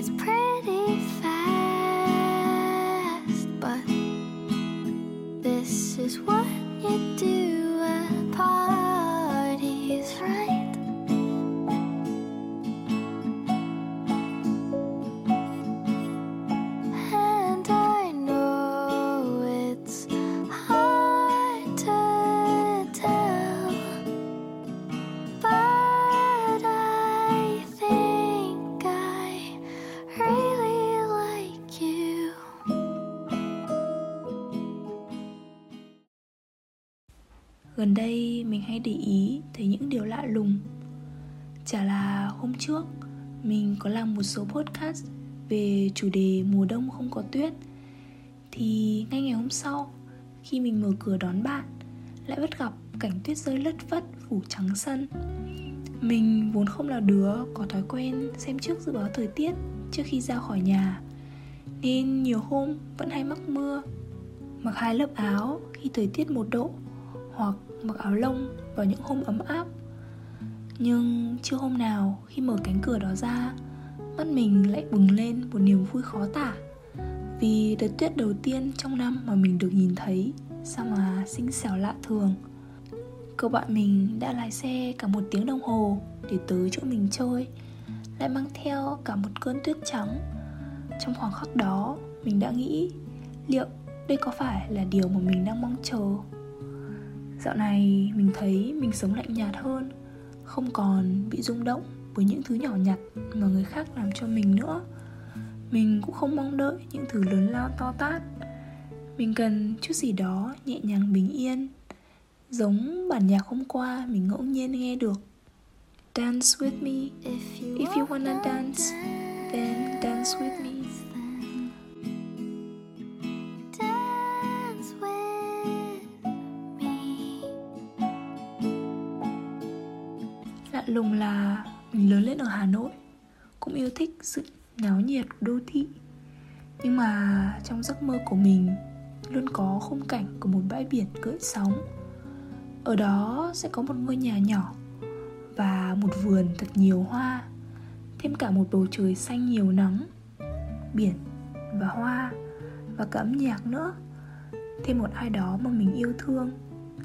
It's pretty fast, but this is what you do at gần đây mình hay để ý thấy những điều lạ lùng. Chả là hôm trước, mình có làm một số podcast về chủ đề mùa đông không có tuyết. Thì ngay ngày hôm sau, khi mình mở cửa đón bạn, lại bắt gặp cảnh tuyết rơi lất phất, phủ trắng sân. Mình vốn không là đứa có thói quen xem trước dự báo thời tiết trước khi ra khỏi nhà, nên nhiều hôm vẫn hay mắc mưa, mặc hai lớp áo khi thời tiết một độ hoặc mặc áo lông vào những hôm ấm áp. Nhưng chưa hôm nào khi mở cánh cửa đó ra, mắt mình lại bừng lên một niềm vui khó tả. Vì đợt tuyết đầu tiên trong năm mà mình được nhìn thấy, sao mà xinh xẻo lạ thường. Cậu bạn mình đã lái xe cả một tiếng đồng hồ để tới chỗ mình chơi, lại mang theo cả một cơn tuyết trắng. Trong khoảng khắc đó, mình đã nghĩ, liệu đây có phải là điều mà mình đang mong chờ? Dạo này mình thấy mình sống lạnh nhạt hơn Không còn bị rung động với những thứ nhỏ nhặt mà người khác làm cho mình nữa. Mình cũng không mong đợi những thứ lớn lao to tát. Mình cần chút gì đó nhẹ nhàng bình yên Giống bản nhạc hôm qua mình ngẫu nhiên nghe được. Dance with me. If you wanna dance Then dance with me lùng là mình lớn lên ở Hà Nội, Cũng yêu thích sự náo nhiệt đô thị. Nhưng mà trong giấc mơ của mình, Luôn có khung cảnh của một bãi biển cưỡi sóng. Ở đó sẽ có một ngôi nhà nhỏ Và một vườn thật nhiều hoa, Thêm cả một bầu trời xanh nhiều nắng, Biển và hoa Và cả âm nhạc nữa. Thêm một ai đó mà mình yêu thương.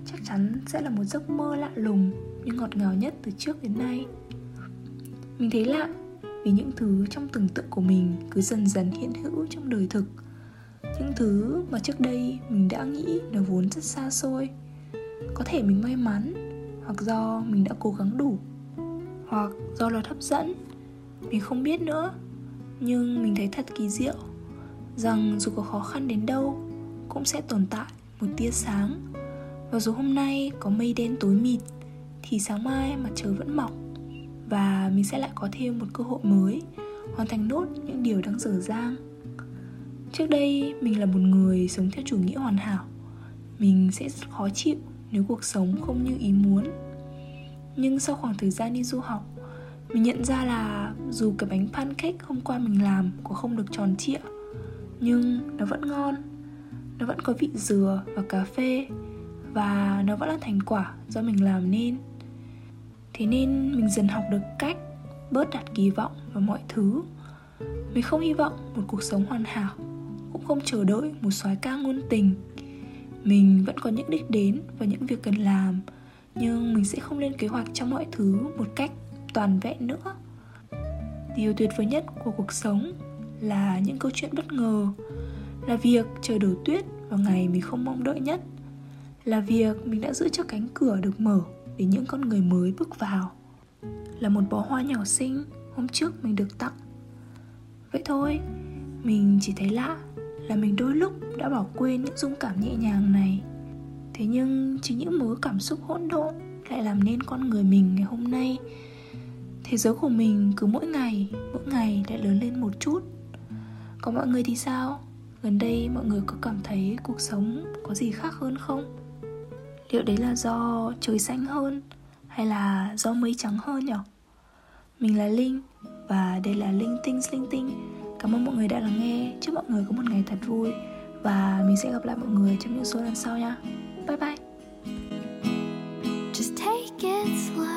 Chắc chắn sẽ là một giấc mơ lạ lùng, nhưng ngọt ngào nhất từ trước đến nay. Mình thấy lạ vì những thứ trong tưởng tượng của mình cứ dần dần hiện hữu trong đời thực. Những thứ mà trước đây mình đã nghĩ nó vốn rất xa xôi. Có thể mình may mắn, hoặc do mình đã cố gắng đủ, hoặc do luật hấp dẫn, mình không biết nữa. Nhưng mình thấy thật kỳ diệu rằng dù có khó khăn đến đâu, cũng sẽ tồn tại một tia sáng và dù hôm nay có mây đen tối mịt, thì sáng mai mặt trời vẫn mọc. Và mình sẽ lại có thêm một cơ hội mới, hoàn thành nốt những điều đang dở dang. Trước đây, mình là một người sống theo chủ nghĩa hoàn hảo. Mình sẽ rất khó chịu nếu cuộc sống không như ý muốn. Nhưng sau khoảng thời gian đi du học, mình nhận ra là dù cái bánh pancake hôm qua mình làm có không được tròn trịa, nhưng nó vẫn ngon. Nó vẫn có vị dừa và cà phê và nó vẫn là thành quả do mình làm nên thế nên mình dần học được cách bớt đặt kỳ vọng vào mọi thứ. Mình không hy vọng một cuộc sống hoàn hảo, cũng không chờ đợi một soái ca ngôn tình. Mình vẫn có những đích đến và những việc cần làm, nhưng mình sẽ không lên kế hoạch cho mọi thứ một cách toàn vẹn nữa. Điều tuyệt vời nhất của cuộc sống là những câu chuyện bất ngờ, là việc chờ đổ tuyết vào ngày mình không mong đợi nhất là việc mình đã giữ cho cánh cửa được mở để những con người mới bước vào. Là một bó hoa nhỏ xinh, hôm trước mình được tặng. Vậy thôi, mình chỉ thấy lạ là mình đôi lúc đã bỏ quên những dung cảm nhẹ nhàng này. Thế nhưng chính những mớ cảm xúc hỗn độn lại làm nên con người mình ngày hôm nay. Thế giới của mình cứ mỗi ngày mỗi ngày lại lớn lên một chút. Còn mọi người thì sao? Gần đây mọi người có cảm thấy cuộc sống có gì khác hơn không? liệu đấy là do trời xanh hơn hay là do mây trắng hơn nhỉ? Mình là linh và đây là linh tinh linh tinh. Cảm ơn mọi người đã lắng nghe. Chúc mọi người có một ngày thật vui và mình sẽ gặp lại mọi người trong những số lần sau nha. Bye bye. Just take it slow.